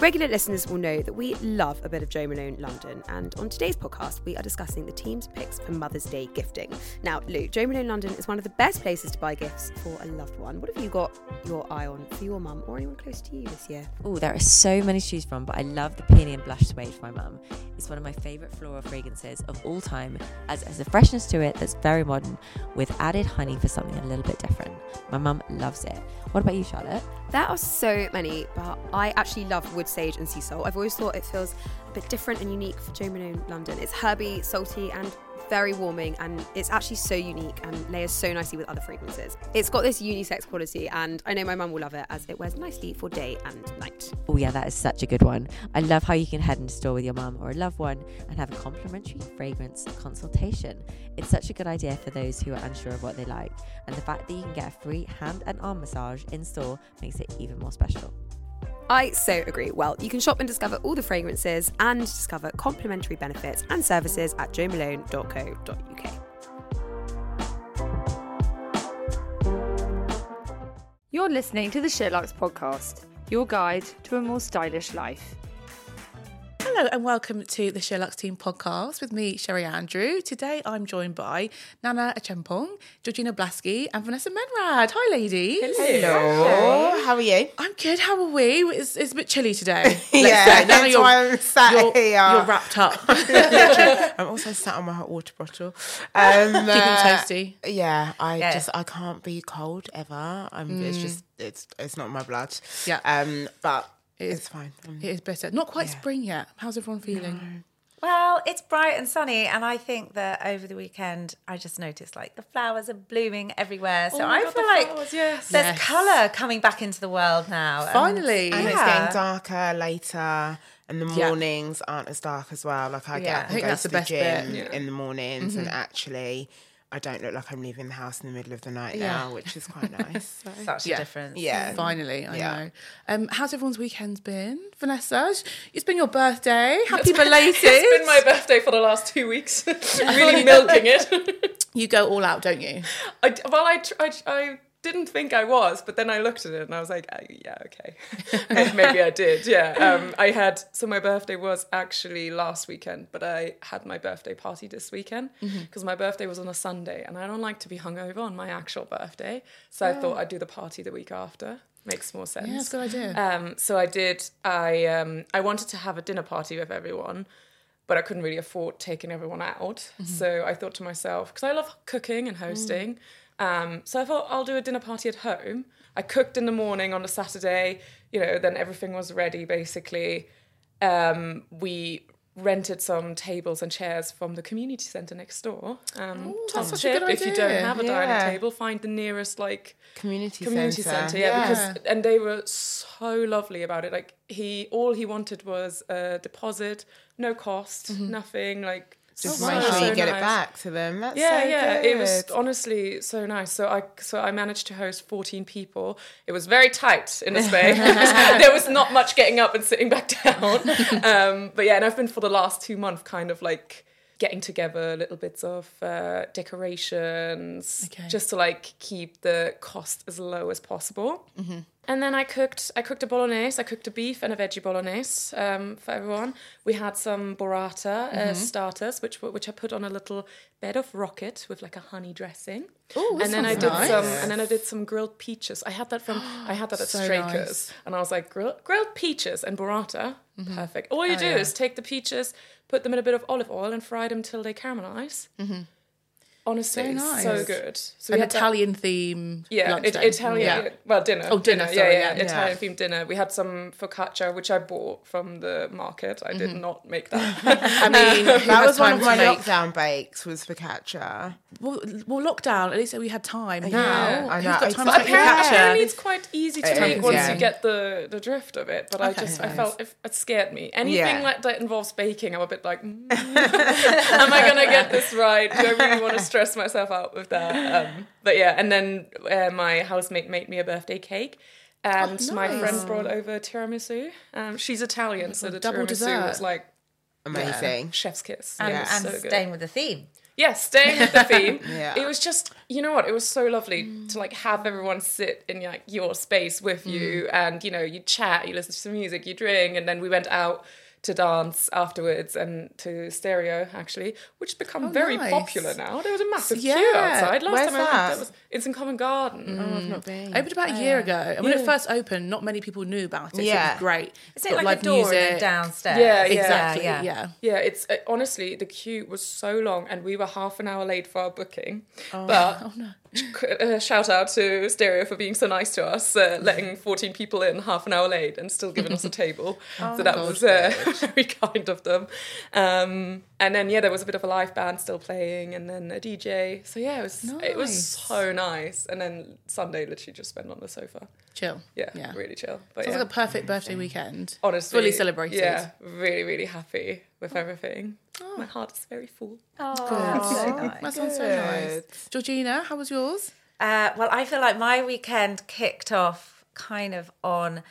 Regular listeners will know that we love a bit of Jo Malone London, and on today's podcast, we are discussing the team's picks for Mother's Day gifting. Now, Lou, Jo Malone London is one of the best places to buy gifts for a loved one. What have you got your eye on for your mum or anyone close to you this year? Oh, there are so many to choose from, but I love the Peony and Blush Suede for my mum. It's one of my favourite floral fragrances of all time, as it has a freshness to it that's very modern, with added honey for something a little bit different. My mum loves it. What about you, Charlotte? There are so many, but I actually love Wood Sage and Sea Salt. I've always thought it feels a bit different and unique for Jo Malone London. It's herby, salty, and very warming, and it's actually so unique and layers so nicely with other fragrances. It's got this unisex quality, and I know my mum will love it as it wears nicely for day and night. Oh, yeah, that is such a good one. I love how you can head into store with your mum or a loved one and have a complimentary fragrance consultation. It's such a good idea for those who are unsure of what they like, and the fact that you can get a free hand and arm massage in store makes it even more special. I so agree. Well, you can shop and discover all the fragrances and discover complimentary benefits and services at jomalone.co.uk. You're listening to the SheerLuxe podcast, your guide to a more stylish life. Hello and welcome to the SheerLuxe Team podcast with me, Sherri Andrew. Today I'm joined by Nana Achempong, Georgina Blaskey, and Vanessa Menrad. Hi, ladies. Hello. How are you? I'm good. How are we? It's, it's a bit chilly today. Let's yeah. Nana, that's you're, why I'm sat you're, here. you're wrapped up. I'm also sat on my hot water bottle. Um, Keeping uh, toasty. Yeah, I Yeah. just I can't be cold ever. I'm. It's just it's it's not my blood. Yeah. Um, but is. it's fine. Um, It is better. Not quite spring yet. How's everyone feeling? Well, it's bright and sunny, and I think that over the weekend I just noticed like the flowers are blooming everywhere. So I feel like there's Yes. colour coming back into the world now. and- Finally. and it's getting darker later. And the Yeah. mornings aren't as dark as well. Like I Yeah. get I up and think go that's to the the, best gym bit. in the mornings, and actually, I don't look like I'm leaving the house in the middle of the night Yeah. now, which is quite nice. So. Such Yeah. a difference. Yeah. Finally, I Yeah. know. Um, how's everyone's weekend been? Vanessa, it's been your birthday. Happy belated. It's been my birthday for the last two weeks. really milking it. You go all out, don't you? I, well, I, I, I didn't think I was, but then I looked at it and I was like, uh, yeah, okay. Maybe- I did, yeah. Um, I had, so my birthday was actually last weekend, but I had my birthday party this weekend because my birthday was on a Sunday and I don't like to be hungover on my actual birthday. So I thought I'd do the party the week after. Makes more sense. Yeah, that's a good idea. Um, so I did. I um, I wanted to have a dinner party with everyone, but I couldn't really afford taking everyone out. So I thought to myself, because I love cooking and hosting, um, so I thought I'll do a dinner party at home. I cooked in the morning on a Saturday. You know, then everything was ready. Basically, um, we rented some tables and chairs from the community centre next door. Um, top such a tip, good if you don't have a Yeah. dining table, find the nearest like Community, community centre. center, yeah, because and they were so lovely about it. Like he, all he wanted was a deposit, no cost, nothing. Like just so, make sure so you get nice. it back to them. That's Yeah, so yeah, it was honestly so nice. So I, so I managed to host fourteen people. It was very tight in this space. there was not much getting up and sitting back down. Um, but yeah, and I've been for the last two months, kind of like getting together little bits of uh, decorations, Okay. just to like keep the cost as low as possible. And then I cooked. I cooked a bolognese. I cooked a beef and a veggie bolognese um, for everyone. We had some burrata uh, starters, which which I put on a little bed of rocket with like a honey dressing. That and then I did nice. some. And then I did some grilled peaches. I had that from. I had that at So Strakers, nice. and I was like grilled, grilled peaches and burrata. Mm-hmm. Perfect. All you do is take the peaches, put them in a bit of olive oil, and fry them till they caramelize. Honestly, So nice. so good. So An we had that- Italian theme. Yeah, lunch it. Italian. Yeah. Well, dinner. Oh, dinner, Yeah, sorry, yeah, yeah. Italian themed dinner. We had some focaccia, which I bought from the market. I Mm-hmm. did not make that. I mean, that was one of my make- lockdown bakes was focaccia. Well, well, lockdown. At least we had time. Yeah, Now, I who's know. got It's- time but to make apparently, apparently it's quite easy to It make is, once yeah. you get the, the drift of it. But I Okay. just I felt it, it scared me. Anything Yeah. like that involves baking, I'm a bit like, mm, am I gonna get this right? Do I really want to stress myself out with that? Um, but yeah, and then uh, my housemate made me a birthday cake. And my friend brought over tiramisu. Um, she's Italian, so the Double tiramisu dessert. was like Amazing. chef's kiss. And, It was and so good. staying with the theme. Yes, staying with the theme. Yeah. It was just, you know what? It was so lovely to like have everyone sit in like your space with you, and you know, you chat, you listen to some music, you drink, and then we went out to dance afterwards and to stereo actually, which has become oh, very nice. popular now. There was a massive queue outside. Last Where's time I went, that? that was it's in Covent Garden. Oh, I've not been. Opened about a year ago, and when it first opened, not many people knew about it. So it Yeah. was great. Is it Got like live a door and music. then downstairs? Yeah, yeah. Exactly. Yeah, Yeah. yeah. Yeah, it's uh, honestly the queue was so long, and we were half an hour late for our booking. but uh, shout out to Stereo for being so nice to us, uh, letting fourteen people in half an hour late and still giving us a table. so that was uh, very kind of them. Um, and then yeah, there was a bit of a live band still playing, and then a DJ. So yeah, it was it was Nice. so nice. And then Sunday, literally just spent on the sofa. Chill. Yeah, Yeah. really chill. But Sounds yeah. like a perfect birthday weekend. Honestly, fully celebrated. Yeah, really, really happy with everything. My heart is very full. Oh, That sounds so nice. Georgina, how was yours? Uh, well, I feel like my weekend kicked off kind of on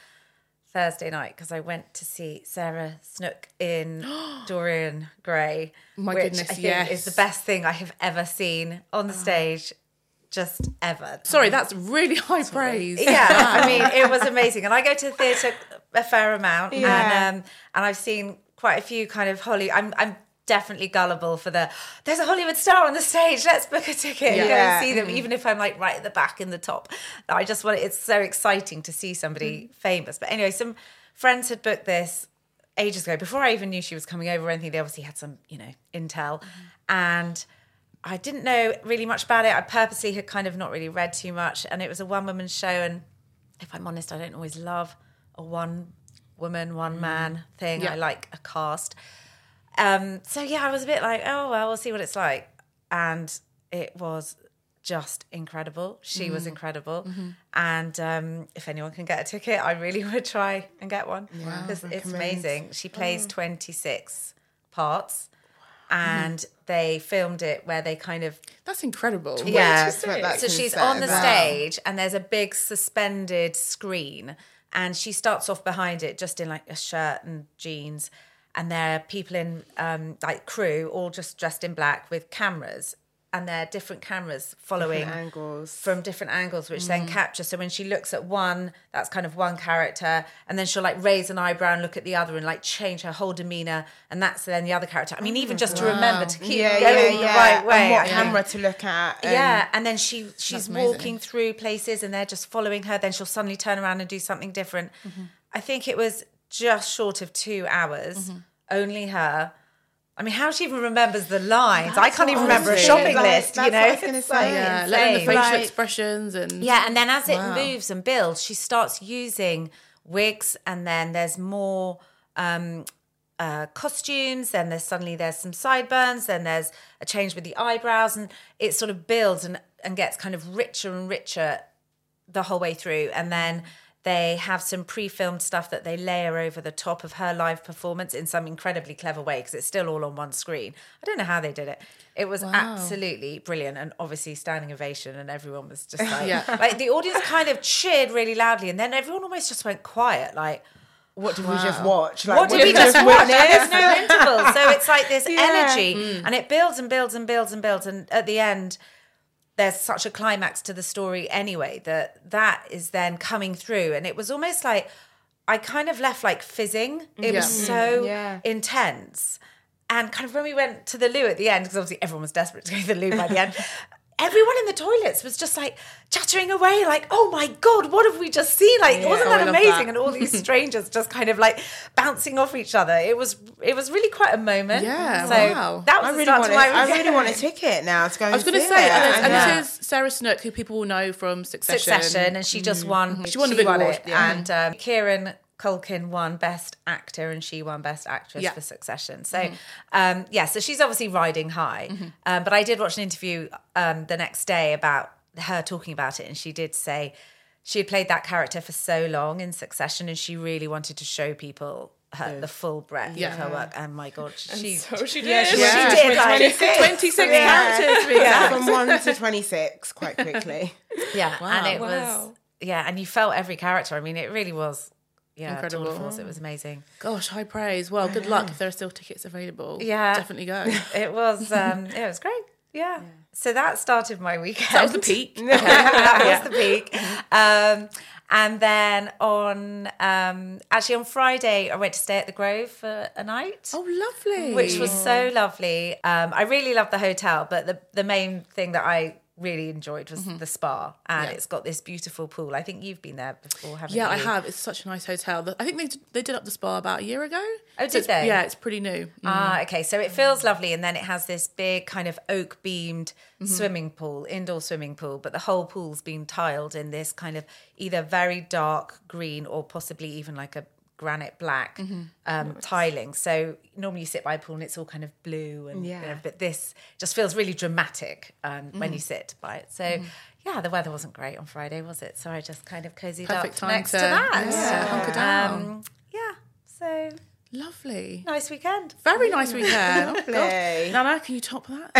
Thursday night because I went to see Sarah Snook in Dorian Gray. My which goodness, I think yes. is the best thing I have ever seen on the stage, just ever. Sorry, that's really high praise. Yeah, I mean, it was amazing. And I go to the theatre a fair amount, Yeah. and um, and I've seen quite a few kind of Holly. I'm I'm definitely gullible for the. There's a Hollywood star on the stage. Let's book a ticket and go and see them, mm-hmm. even if I'm like right at the back in the top. I just want. It's so exciting to see somebody mm-hmm. famous. But anyway, some friends had booked this ages ago before I even knew she was coming over or anything. They obviously had some, you know, intel, mm-hmm. and. I didn't know really much about it. I purposely had kind of not really read too much, and it was a one woman show. And if I'm honest, I don't always love a one woman, one man thing. Yeah. I like a cast. Um, so yeah, I was a bit like, oh well, we'll see what it's like. And it was just incredible. She was incredible. And um, if anyone can get a ticket, I really would try and get one because it's amazing. She plays 26 parts. And they filmed it where they kind of That's incredible. yeah. that's what that's so she's on the about. stage, and there's a big suspended screen, and she starts off behind it just in like a shirt and jeans, and there are people in um, like crew, all just dressed in black with cameras, and there are different cameras following angles. from different angles, which then capture. So when she looks at one, that's kind of one character, and then she'll like raise an eyebrow and look at the other and like change her whole demeanor, and that's then the other character. I mean, even just to remember to keep yeah, going yeah, yeah. the right way. And what camera to look at. and- Yeah, and then she she's walking through places and they're just following her. Then she'll suddenly turn around and do something different. Mm-hmm. I think it was just short of two hours. Mm-hmm. Only her. I mean, how she even remembers the lines? I can't even I remember a shopping thinking. list. Like, you know, what I was say. Yeah, letting the facial Like- expressions and Yeah, and then as it Wow. moves and builds, she starts using wigs, and then there's more um, uh, costumes. Then there's suddenly there's some sideburns. Then there's a change with the eyebrows, and it sort of builds and and gets kind of richer and richer the whole way through. And then they have some pre-filmed stuff that they layer over the top of her live performance in some incredibly clever way because it's still all on one screen. I don't know how they did it. It was absolutely brilliant and obviously standing ovation and everyone was just like Yeah. like the audience kind of cheered really loudly and then everyone almost just went quiet like What did we just watch? Like, what did we just watch? witness? There's no interval. So it's like this Yeah. energy hmm. and it builds and builds and builds and builds. And at the end, there's such a climax to the story anyway that that is then coming through. And it was almost like I kind of left like fizzing. It was so mm, Yeah. intense. And kind of when we went to the loo at the end, because obviously everyone was desperate to go to the loo by the end. everyone in the toilets was just like chattering away, like, "Oh my god, what have we just seen? Like, wasn't Oh, that love amazing?" that. And all these strangers just kind of like bouncing off each other. It was it was really quite a moment. Yeah, so wow. that was I really start want. to A, my I really weekend. want a ticket now to go. I was going to say, it. and, and Yeah. this is Sarah Snook, who people will know from Succession. Succession, and she just won. She won the big award, it. yeah. And um, Kieran Culkin won Best Actor, and she won Best Actress Yeah. for Succession. So, um, yeah, so she's obviously riding high. Um, but I did watch an interview um, the next day about her talking about it, and she did say she had played that character for so long in Succession, and she really wanted to show people. Her, the full breadth Yeah. of her work, and my God, she So she did. Yeah, she, Yeah. she did like 26 Yeah. characters. to be exact. from one to twenty six quite quickly. Yeah, and it was yeah, and you felt every character. I mean, it really was yeah, Incredible. Tour de force. It was amazing. Gosh, high praise. Well, good luck if there are still tickets available. Yeah. Definitely go. It was um, it was great. Yeah. So that started my weekend. That was the peak. that was the peak. Um, and then on um, actually on Friday, I went to stay at the Grove for a night. Oh, lovely. which was so lovely. Um, I really loved the hotel, but the the main thing that I really enjoyed was the spa, and Yeah. it's got this beautiful pool. I think you've been there before, haven't Yeah, you? I have. It's such a nice hotel. I think they they did up the spa about a year ago. Oh, So did they? Yeah, it's pretty new. Ah, okay. So it feels lovely, and then it has this big kind of oak beamed Mm-hmm. swimming pool, indoor swimming pool, but the whole pool's been tiled in this kind of either very dark green or possibly even like a granite black Mm-hmm. um, tiling. So normally you sit by a pool and it's all kind of blue, and you know, but this just feels really dramatic um, Mm-hmm. when you sit by it. So. Yeah, the weather wasn't great on Friday, was it? So I just kind of cozied Perfect up next to, to- that. yeah, down. Um, yeah, so Lovely. nice weekend. Very nice weekend. Oh, God. Lovely. Nana, can you top that?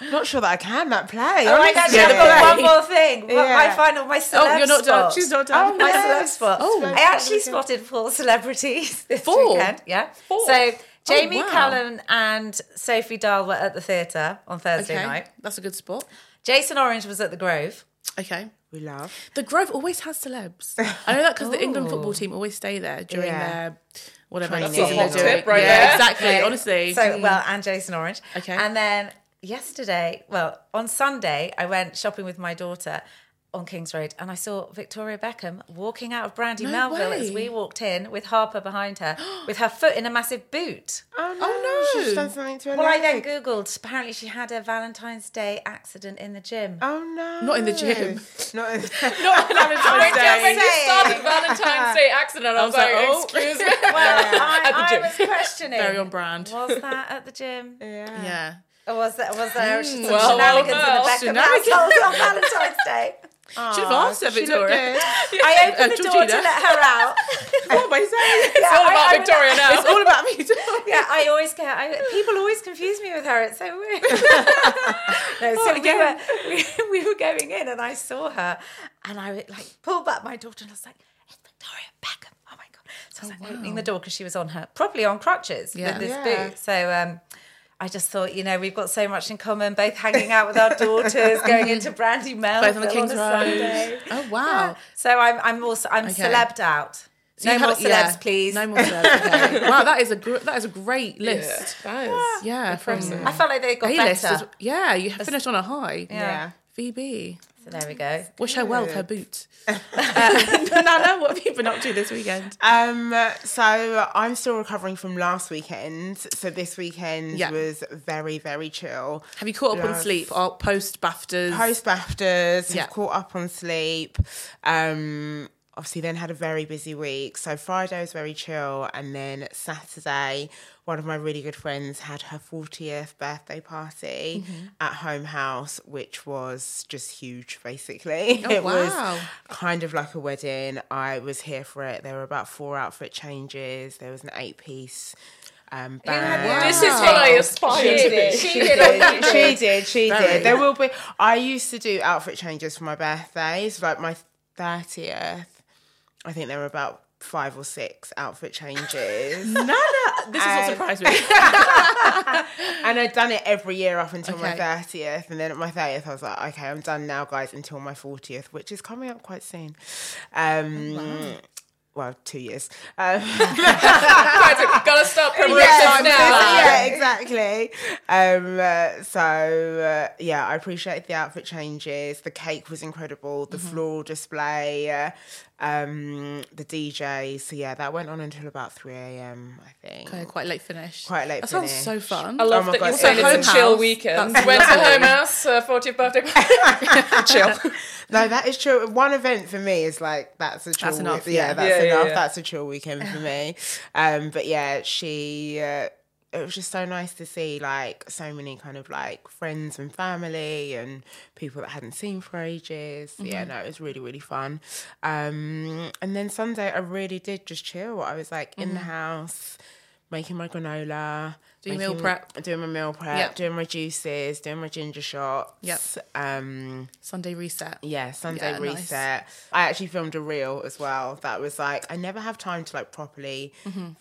I'm not sure that I can that play. Oh, I honestly. actually have got one more thing. What Yeah. My final, my celeb oh, you're not done. spot. She's not done. My oh, yes. celeb spot. Oh. I actually spotted four celebrities this Four? weekend. Yeah. Four. So oh, Jamie wow. Cullum and Sophie Dahl were at the theatre on Thursday okay. night. That's a good spot. Jason Orange was at the Grove. Okay. We love. The Grove always has celebs. I know that because the England Oh. football team always stay there during Yeah. their whatever Training. season they're doing. right yeah, there. exactly. Honestly. So well, and Jason Orange. Okay. And then yesterday, well, on Sunday, I went shopping with my daughter on Kings Road, and I saw Victoria Beckham walking out of Brandy No Melville as we walked in with Harper behind her, with her foot in a massive boot. Oh no! Oh, no. She's done something to her Well, I then googled. Apparently, she had a Valentine's Day accident in the gym. Oh no! Not in the gym. Not in. Not Valentine's When, when you started Valentine's Day accident, I was, like, like, oh. excuse me. Well, I, I was questioning. Very on brand. Was that at the gym? yeah. Yeah. Or was there was there hmm. some Well, shenanigans well, in the Beckham shenanigans. household on Valentine's Day? Should have asked her, Victoria. good. I opened Uh, the door to let her out. what am I saying? It's all about Victoria now. It's all about me. Yeah, I always get. I, people always confuse me with her. It's so weird. no, so we were we, we were going in, and I saw her, and I like pulled back my daughter, and I was like, "It's Victoria Beckham." Oh my god! So I was like opening the door because she was on her probably on crutches Yeah. with this Yeah. boot. So um, I just thought, you know, we've got so much in common, both hanging out with our daughters, going into Brandy Both on the King's a Road. Sunday. Oh wow. So I'm I'm also I'm Okay. celebbed out. So no more had- celebs, yeah, please. No more celebs. Okay. wow, that is a gr- that is a great list. That is. Yeah, from I felt like they got A list. better. Yeah, you finished on a high. Yeah. Phoebe. So there we go. Wish her well with her boot. uh, Nana, what have you been up to this weekend? Um, so I'm still recovering from last weekend. So this weekend Yeah. was very, very chill. Have you caught up on sleep or post BAFTAs? Post BAFTAs, Yeah. have caught up on sleep. Um, obviously, then had a very busy week. So Friday was very chill, and then Saturday, one of my really good friends had her 40th birthday party Mm-hmm. at Home House, which was just huge. Basically, Oh, it wow. was kind of like a wedding. I was here for it. There were about four outfit changes. There was an eight-piece. Um, band. This is what I aspire to be. She did. she did, she Very. did. There will be. I used to do outfit changes for my birthdays, like my thirtieth. I think there were about five or six outfit changes, Nana, this is what surprised me. and I'd done it every year up until my thirtieth, and then at my thirtieth, I was like, okay, I'm done now, guys, until my fortieth, which is coming up quite soon. Um, Well, two years. Um, gotta stop progressing yeah, now. yeah, exactly. Um, uh, so uh, yeah, I appreciated the outfit changes. The cake was incredible. The floral display, uh, um, the DJ. So yeah, that went on until about three a.m. I think. Okay, quite late finish. Quite late That sounds so fun. I love my that God, you it said is. it's a chill weekend. house. Went to That's home house, uh, 40th birthday party. chill. No, that is true. One event for me is like that's a chill. That's enough, week- Yeah, yeah. that's Yeah, yeah, enough. yeah. That's a chill weekend for me. Um, but yeah, she. Uh, it was just so nice to see like so many kind of like friends and family and people that I hadn't seen for ages. Yeah, Mm-hmm. no, it was really really fun. Um, and then Sunday, I really did just chill. I was like in the house making my granola. doing your meal prep. Doing my meal prep, Yep. doing my juices, doing my ginger shots. Yep. Um, Sunday reset. yeah, Sunday Yeah, nice. reset. I actually filmed a reel as well. That was like I never have time to like properly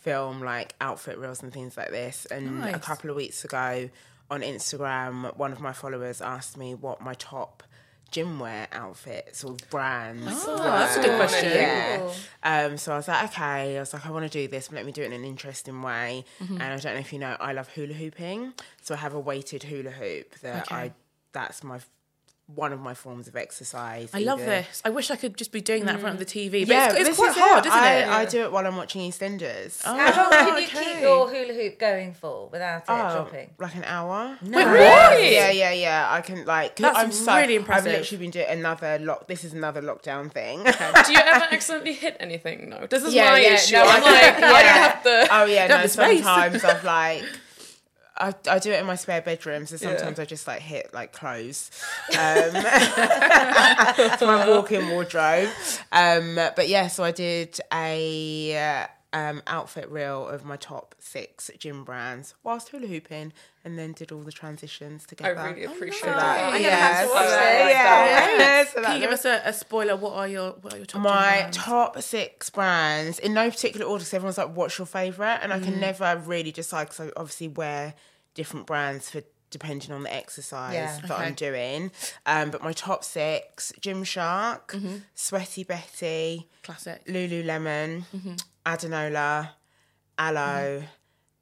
film like outfit reels and things like this. And a Mm-hmm. Couple of weeks ago on Instagram, one of my followers asked me what my top gym wear outfits or brands. Oh, that's a good question. Yeah. Um, so I was like, okay. I was like, I want to do this, but let me do it in an interesting way. Mm-hmm. And I don't know if you know, I love hula hooping. So I have a weighted hula hoop that Okay. I. That's my one of my forms of exercise. I love this. I wish I could just be doing that in front of the TV. But Yeah, it's, it's quite is hard, isn't I, it? I do it while I'm watching EastEnders. Oh, How long can you okay. keep your hula hoop going for without it Oh, dropping? like an hour. No. Wait, really? Yeah, yeah, yeah. I can like. That's I'm so, really impressive. I've literally been doing another lock. This is another lockdown thing. Do you ever accidentally hit anything? No. This is Yeah, my yeah, issue. no, I'm I- like, I don't have the. oh yeah, Don't no. have the space. Sometimes I've like. I, I do it in my spare bedroom, so sometimes I just like hit like clothes. Um, it's my walk-in wardrobe. Um, but yeah, so I did a uh, um, outfit reel of my top six gym brands whilst hula hooping, and then did all the transitions together. I really appreciate that. that. I'm gonna Yeah, have to watch that- this. yeah, yeah, Can you give us a, a spoiler? What are your what are your top my gym brands? top six brands in no particular order because everyone's like what's your favorite and i Mm. can never really decide because i obviously wear different brands for depending on the exercise Yeah. that Okay. i'm doing um, but my top six gymshark Mm-hmm. sweaty betty classic? lululemon Mm-hmm. Adanola Alo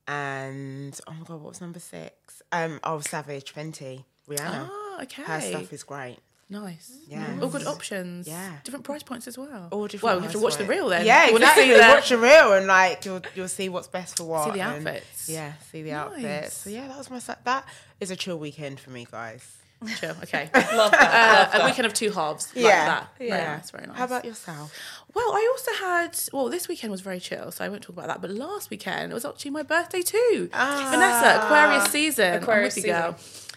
and oh my god what was number six um oh savage fenty rihanna Oh, okay. her stuff is great nice. Yeah. all good options. Yeah. different price points as well. all different Well, we have to watch the points. reel then. Yeah, We wanna exactly. see You watch the reel and like you'll you'll see what's best for what. See the and- outfits. Yeah, see the Nice. outfits. So yeah, that was my sa- that is a chill weekend for me, guys. Chill. Okay. Love that. Uh, a weekend of two halves. Like Yeah. that. Very Yeah. nice. Very nice. How about yourself? Well, I also had. Well, this weekend was very chill, so I won't talk about that. But last weekend it was actually my birthday too. Ah. Vanessa, Aquarius season. I'm Aquarius with you, girl.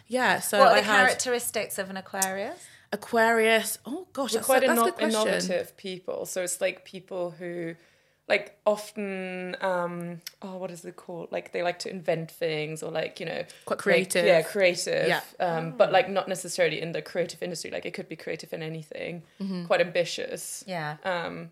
Yeah. So What are I the had characteristics of an Aquarius? Aquarius. Oh gosh, We're that's, quite a, that's inno- innovative people. So it's like people who, like, often, um, oh, what is it called? Like, they like to invent things or, like, you know, Quite like- creative. yeah, creative. Yeah. Um, But, like, not necessarily in the creative industry. Like, it could be creative in anything. Mm-hmm. Quite ambitious. Yeah. Um,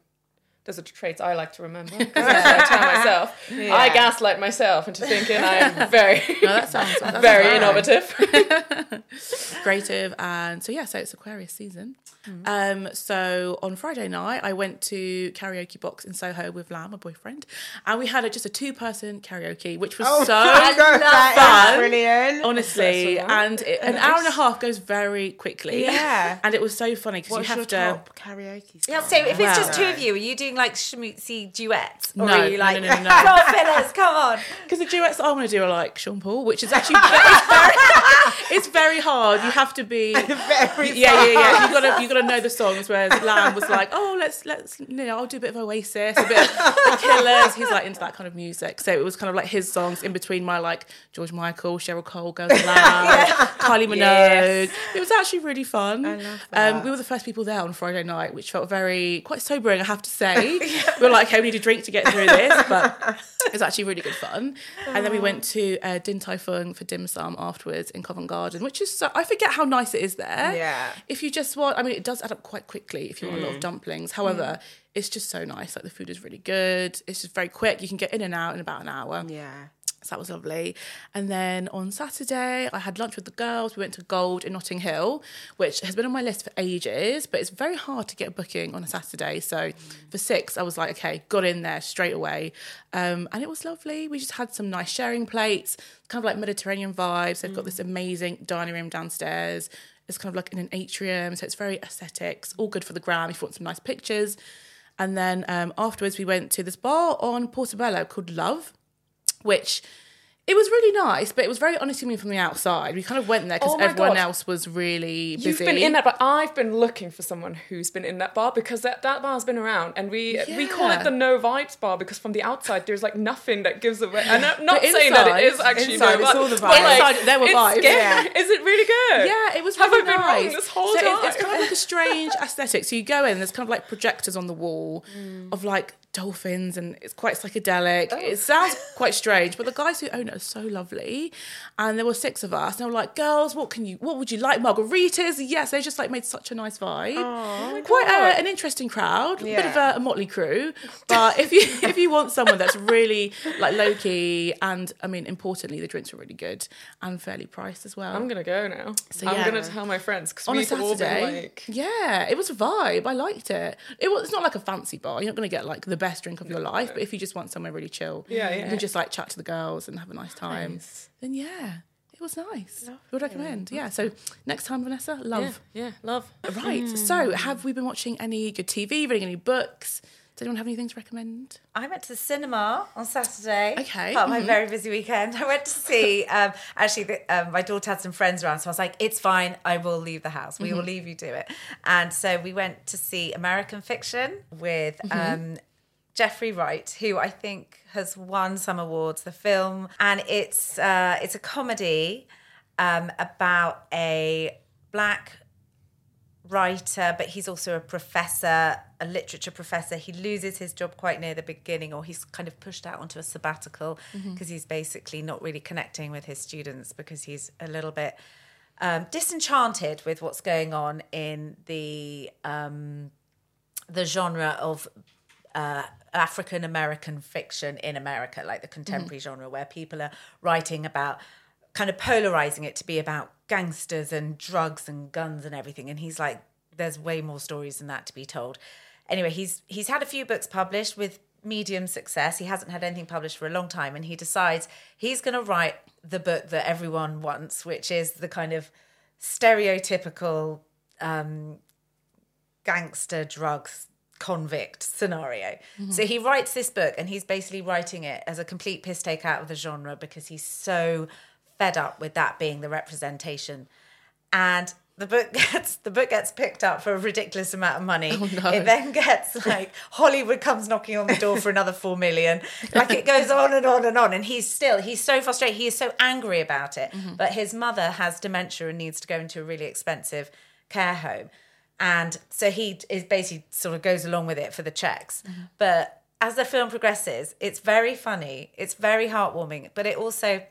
those are traits I like to remember. 'cause I tell myself, I gaslight myself into thinking I'm very, No, that sounds that very sounds innovative. creative, and so yeah, so it's Aquarius season. Mm. Um, so on Friday night, I went to karaoke box in Soho with Lam, my boyfriend, and we had a, just a two-person karaoke, which was Oh so God, fun. brilliant. honestly, That's all right. and it, an hour and a half goes very quickly. Yeah. and it was so funny because you have your to. top karaoke? Yeah, so if it's just two of you, are you doing like schmoozy duets? Or No, are you no, like, no, no, no. come on, fellas, come on. Because the duets that I want to do are like Sean Paul, which is actually it's very, it's very hard. You have to be Very yeah, yeah, yeah. You gotta you gotta know the songs. Whereas Lamb was like, oh, let's let's you know, I'll do a bit of Oasis, a bit of the Killers. He's like into that kind of music. So it was kind of like his songs in between my like George Michael, Cheryl Cole, Girls Aloud, Kylie Minogue. Yes. It was actually really fun. Um, we were the first people there on Friday night, which felt very quite sobering, I have to say. we were like, okay, we need a drink to get through this, but it was actually really good fun. And then we went to uh, Din Tai Fung for dim sum afterwards in Covent Garden, which is so, I forget how nice it is there. Yeah. If you just want, I mean, it does add up quite quickly if you want a lot of dumplings. However, it's just so nice. Like the food is really good. It's just very quick. You can get in and out in about an hour. Yeah. So that was lovely. And then on Saturday, I had lunch with the girls. We went to Gold in Notting Hill, which has been on my list for ages, but it's very hard to get a booking on a Saturday. So for six, I was like, okay, got in there straight away. Um, and it was lovely. We just had some nice sharing plates, kind of like Mediterranean vibes. They've got this amazing dining room downstairs. It's kind of like in an atrium, so it's very aesthetic. It's all good for the gram if you want some nice pictures. And then um, afterwards, we went to this bar on Portobello called Love, which it was really nice, but it was very unassuming from the outside. We kind of went there because Oh everyone God. else was really busy. You've been in that bar. I've been looking for someone who's been in that bar because that, that bar's been around, and we we call it the no vibes bar because from the outside there's like nothing that gives away. And I'm not But saying that it is actually inside no it's vibes, all the but, vibes. like, Inside there were vibes. Yeah. Is it really good? Yeah, it was Have really I been wrong nice. this whole so time? It's, it's kind of like a strange aesthetic. So you go in, there's kind of like projectors on the wall Mm. of like dolphins, and it's quite psychedelic. Oh. It sounds quite strange, but the guys who own it are so lovely. And there were six of us, and they were like, "Girls, what can you? What would you like? Margaritas? Yes." They just like made such a nice vibe. quite a, an interesting crowd, a bit of a, a motley crew. But if you if you want someone that's really like low key, and I mean, importantly, the drinks were really good and fairly priced as well. I'm gonna go now. So, I'm gonna tell my friends because on a we've all been Saturday. like. yeah, it was a vibe. I liked it. It was it's not like a fancy bar. You're not going to get like the best drink of your life, but if you just want somewhere really chill, Yeah, you yeah. can just like chat to the girls and have a nice time. Then yeah, it was nice. Would recommend. Yeah. So next time, Vanessa, love. yeah, love. Right. So have we been watching any good TV? Reading any books? Does anyone have anything to recommend? I went to the cinema on Saturday. Okay, Part of my mhm. very busy weekend. I went to see, um, actually, the, um, my daughter had some friends around, so I was like, it's fine. I will leave the house. We will leave you do it. And so we went to see American Fiction with um, Jeffrey Wright, who I think has won some awards, the film. And it's, uh, it's a comedy um, about a black writer, but he's also a professor, a literature professor. He loses his job quite near the beginning, or he's kind of pushed out onto a sabbatical because he's basically not really connecting with his students because he's a little bit um, disenchanted with what's going on in the um, the genre of uh, African American fiction in America, like the contemporary genre, where people are writing about kind of polarizing it to be about gangsters and drugs and guns and everything. And he's like, there's way more stories than that to be told. Anyway, he's he's had a few books published with medium success. He hasn't had anything published for a long time, and he decides he's going to write the book that everyone wants, which is the kind of stereotypical um, gangster drugs convict scenario. Mm-hmm. So he writes this book and he's basically writing it as a complete piss take out of the genre because he's so fed up with that being the representation. And the book gets the book gets picked up for a ridiculous amount of money. Oh, it then gets like Hollywood comes knocking on the door for another four million. Like it goes on and on and on. And he's still he's so frustrated. He is so angry about it. Mm-hmm. But his mother has dementia and needs to go into a really expensive care home. And so he is basically sort of goes along with it for the checks. But as the film progresses, it's very funny, it's very heartwarming, but it also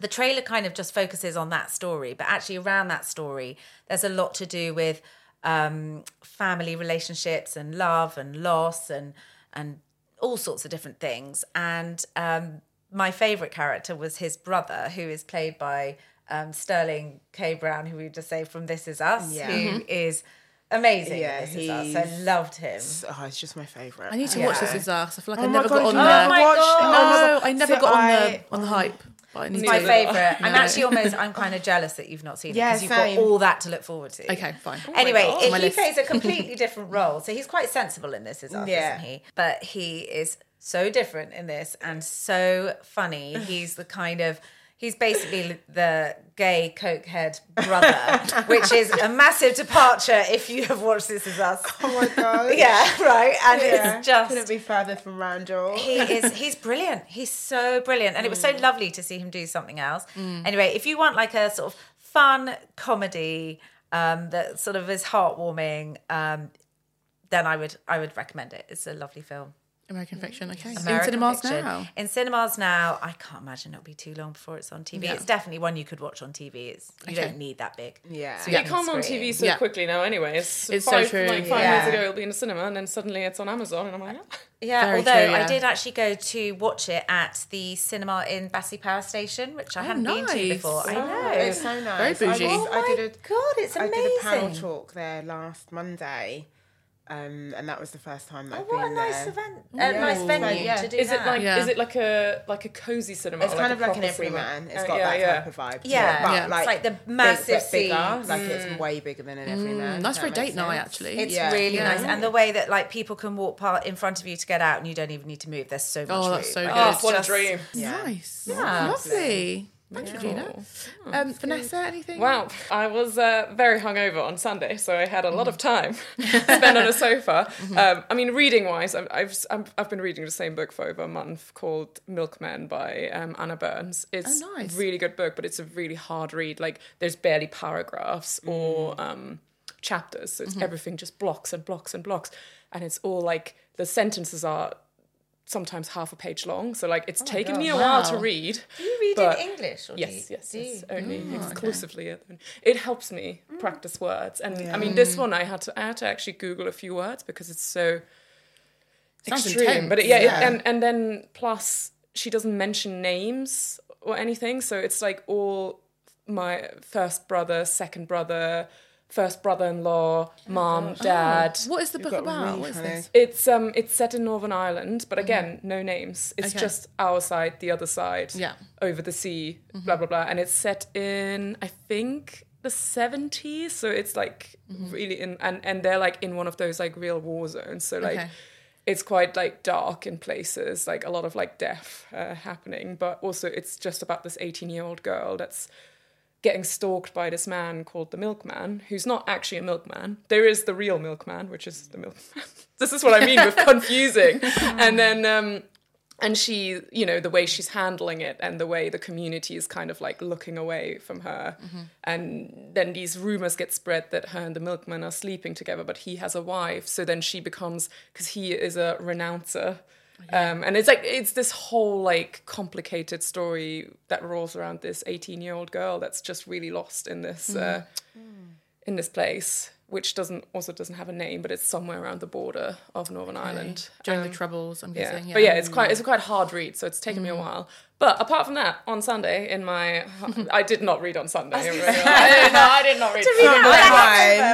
the trailer kind of just focuses on that story, but actually around that story, there's a lot to do with um, family relationships and love and loss and and all sorts of different things. And um, my favorite character was his brother, who is played by um, Sterling K. Brown, who we just say from This Is Us, Yeah. who is amazing. Yeah, in This Is Us. I loved him. Oh, it's just my favourite. I need to watch This Is Us. I feel like I Oh my never God, got on there. never watched it? No, I never See, got on I- the on the hype. But I It's my to. favorite. I'm actually almost, I'm kind of jealous that you've not seen it because you've same. got all that to look forward to. Okay, fine. Oh anyway, God. it- My he list. plays a completely different role. So he's quite sensible in this, is us, Yeah. isn't he? But he is so different in this and so funny. He's the kind of he's basically the gay cokehead brother, which is a massive departure if you have watched This Is Us. Oh my god. Yeah, right. And Yeah. it's just couldn't be further from Randall. he is he's brilliant he's so brilliant and it was so lovely to see him do something else anyway if you want like a sort of fun comedy um that sort of is heartwarming um then i would i would recommend it it's a lovely film American Fiction. Okay. in cinemas Fiction. now. In cinemas now, I can't imagine it'll be too long before it's on TV. Yeah. It's definitely one you could watch on TV. It's you Okay. don't need that big. Yeah. So It can come on. TV so Yeah. quickly now, anyways. It's so five, true. Like five Yeah. minutes ago, it'll be in a cinema, and then suddenly it's on Amazon, and I'm like, "Ah." Yeah, Very although true, I did actually go to watch it at the cinema in Battersea Power Station, which I Oh, hadn't been to nice. before. I Oh, know. it's so nice. Very bougie. I, was- Oh I did a God, it's amazing. I did a panel talk there last Monday, um, and that was the first time that Oh, I've what a nice there. event, a Yeah. nice venue Yeah. to do is it like Yeah. is it like a like a cozy cinema? It's kind a of like an everyman. It's Uh, got yeah, that yeah. type of vibe. Yeah. it, but Yeah. It's like like the big, massive bit bigger. seats. Like it's way bigger than an everyman. Nice if for a date makes night, actually. It's Yeah. really Yeah. nice, and the way that like people can walk part in front of you to get out, and you don't even need to move. There's so much. Oh, that's room. so good. Oh, what a dream! Nice. Yeah. Lovely. Thanks, Regina. Um, Vanessa, anything? Wow, I was uh, very hungover on Sunday, so I had a lot of time spent on a sofa. Um, I mean, reading wise, I've, I've I'm- I've been reading the same book for over a month called Milkman by um, Anna Burns. It's Oh, nice. a really good book, but it's a really hard read. Like, there's barely paragraphs or um, chapters, so it's everything just blocks and blocks and blocks, and it's all like the sentences are sometimes half a page long. So like, it's oh taken me a while to read. Do you read in English? Or do Yes, you, yes, yes. Only mm. exclusively. It helps me mm. practice words, and I mean, this one I had to I had to actually Google a few words because it's so Sounds extreme. intense, But it, yeah, it- yeah. and and then plus she doesn't mention names or anything, so it's like all my first brother, second brother, first brother-in-law, mom, dad. what is the book about? really What is funny- this? It's um it's set in Northern Ireland, but again, no names. It's Okay. just our side, the other side, Yeah. over the sea, blah blah blah. And it's set in I think the seventies, so it's like really in and and they're like in one of those like real war zones. So like Okay. it's quite like dark in places, like a lot of like death uh, happening. But also it's just about this eighteen year old girl that's getting stalked by this man called the milkman, who's not actually a milkman. There is the real milkman, which is the milkman. this is what I mean with confusing. and then um and she, you know, the way she's handling it and the way the community is kind of like looking away from her. And then these rumors get spread that her and the milkman are sleeping together, but he has a wife. So then she becomes, because he is a renouncer. Um, and it's like, it's this whole like complicated story that rolls around this 18 year old girl that's just really lost in this, uh, in this place. Which doesn't also doesn't have a name, but it's somewhere around the border of Northern Ireland. During Um, the Troubles, I'm yeah. guessing. But yeah, it's quite it's a quite hard read, so it's taken me a while. But apart from that, on Sunday in my I did not read on Sunday. I, did not, I did not read.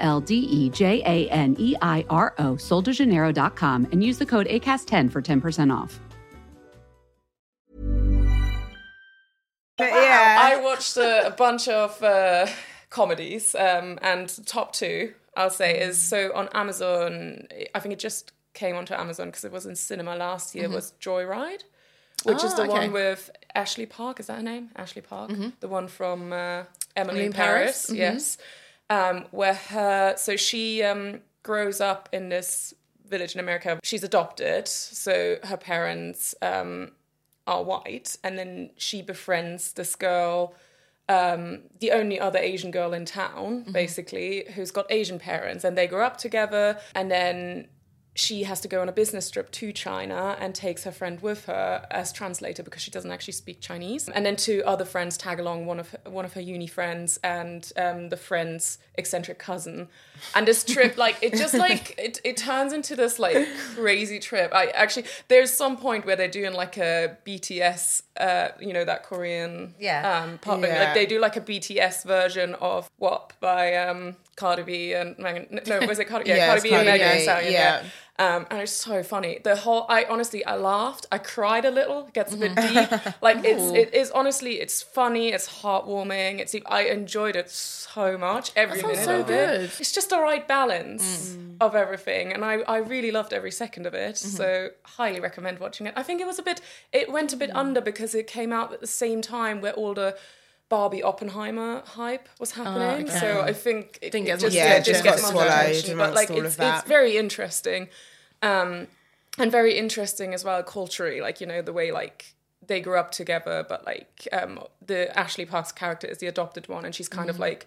L D E J A N E I R O, soldejaneiro.com, and use the code ACAST10 for 10% off. But yeah. I watched a, a bunch of uh, comedies, um, and top two I'll say is so on Amazon. I think it just came onto Amazon because it was in cinema last year. Was Joyride, which is Oh, the okay. one with Ashley Park. Is that her name? Ashley Park, the one from uh, Emily, Emily in in Paris. Paris, mhm. Yes, um, where her so she um, grows up in this village in America. She's adopted, so her parents. Um, are white and then she befriends this girl um, the only other asian girl in town basically who's got asian parents and they grow up together and then she has to go on a business trip to China and takes her friend with her as translator because she doesn't actually speak Chinese. And then two other friends tag along, one of her, one of her uni friends and um, the friend's eccentric cousin. And this trip, like it just like it, it turns into this like crazy trip. I actually there's some point where they're doing like a BTS, uh, you know that Korean Yeah. um, pop, Yeah. like they do like a BTS version of WAP by um, Cardi B and Megan. No, was it Cardi? Yeah, Yeah, Cardi it's B and Cardi Megan Thee Stallion. yeah. Um, and it's so funny. The whole, I honestly, I laughed, I cried a little. It gets a bit deep. Like it's, it is honestly, it's funny, it's heartwarming. It's, I enjoyed it so much. Every minute so of good. it. It's just the right balance mm. of everything, and I, I really loved every second of it. Mm-hmm. So highly recommend watching it. I think it was a bit, it went a bit mm. under because it came out at the same time where all the. Barbie Oppenheimer hype was ah, happening, okay. so I think it Didn't get it just, Yeah, yeah, it just just got gets swallowed. But like it's it's very interesting, um, and very interesting as well culturally. Like you know the way like they grew up together, but like um, the Ashley Parks character is the adopted one, and she's kind of like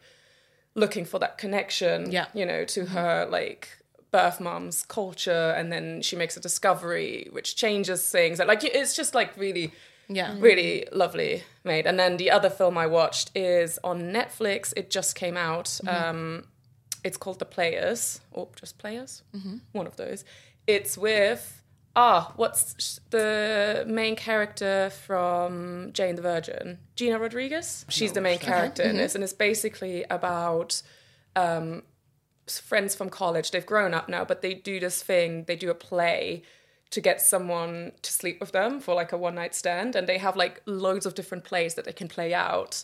looking for that connection. Yeah. you know, to her like birth mom's culture, and then she makes a discovery which changes things. Like it's just like really Yeah. really lovely made. And then the other film I watched is on Netflix. It just came out. Um, it's called The Players, or just Players, one of those. It's with ah, what's the main character from Jane the Virgin? Gina Rodriguez. She's the main character in this, and it's basically about um, friends from college. They've grown up now, but they do this thing. They do a play to get someone to sleep with them for like a one night stand, and they have like loads of different plays that they can play out.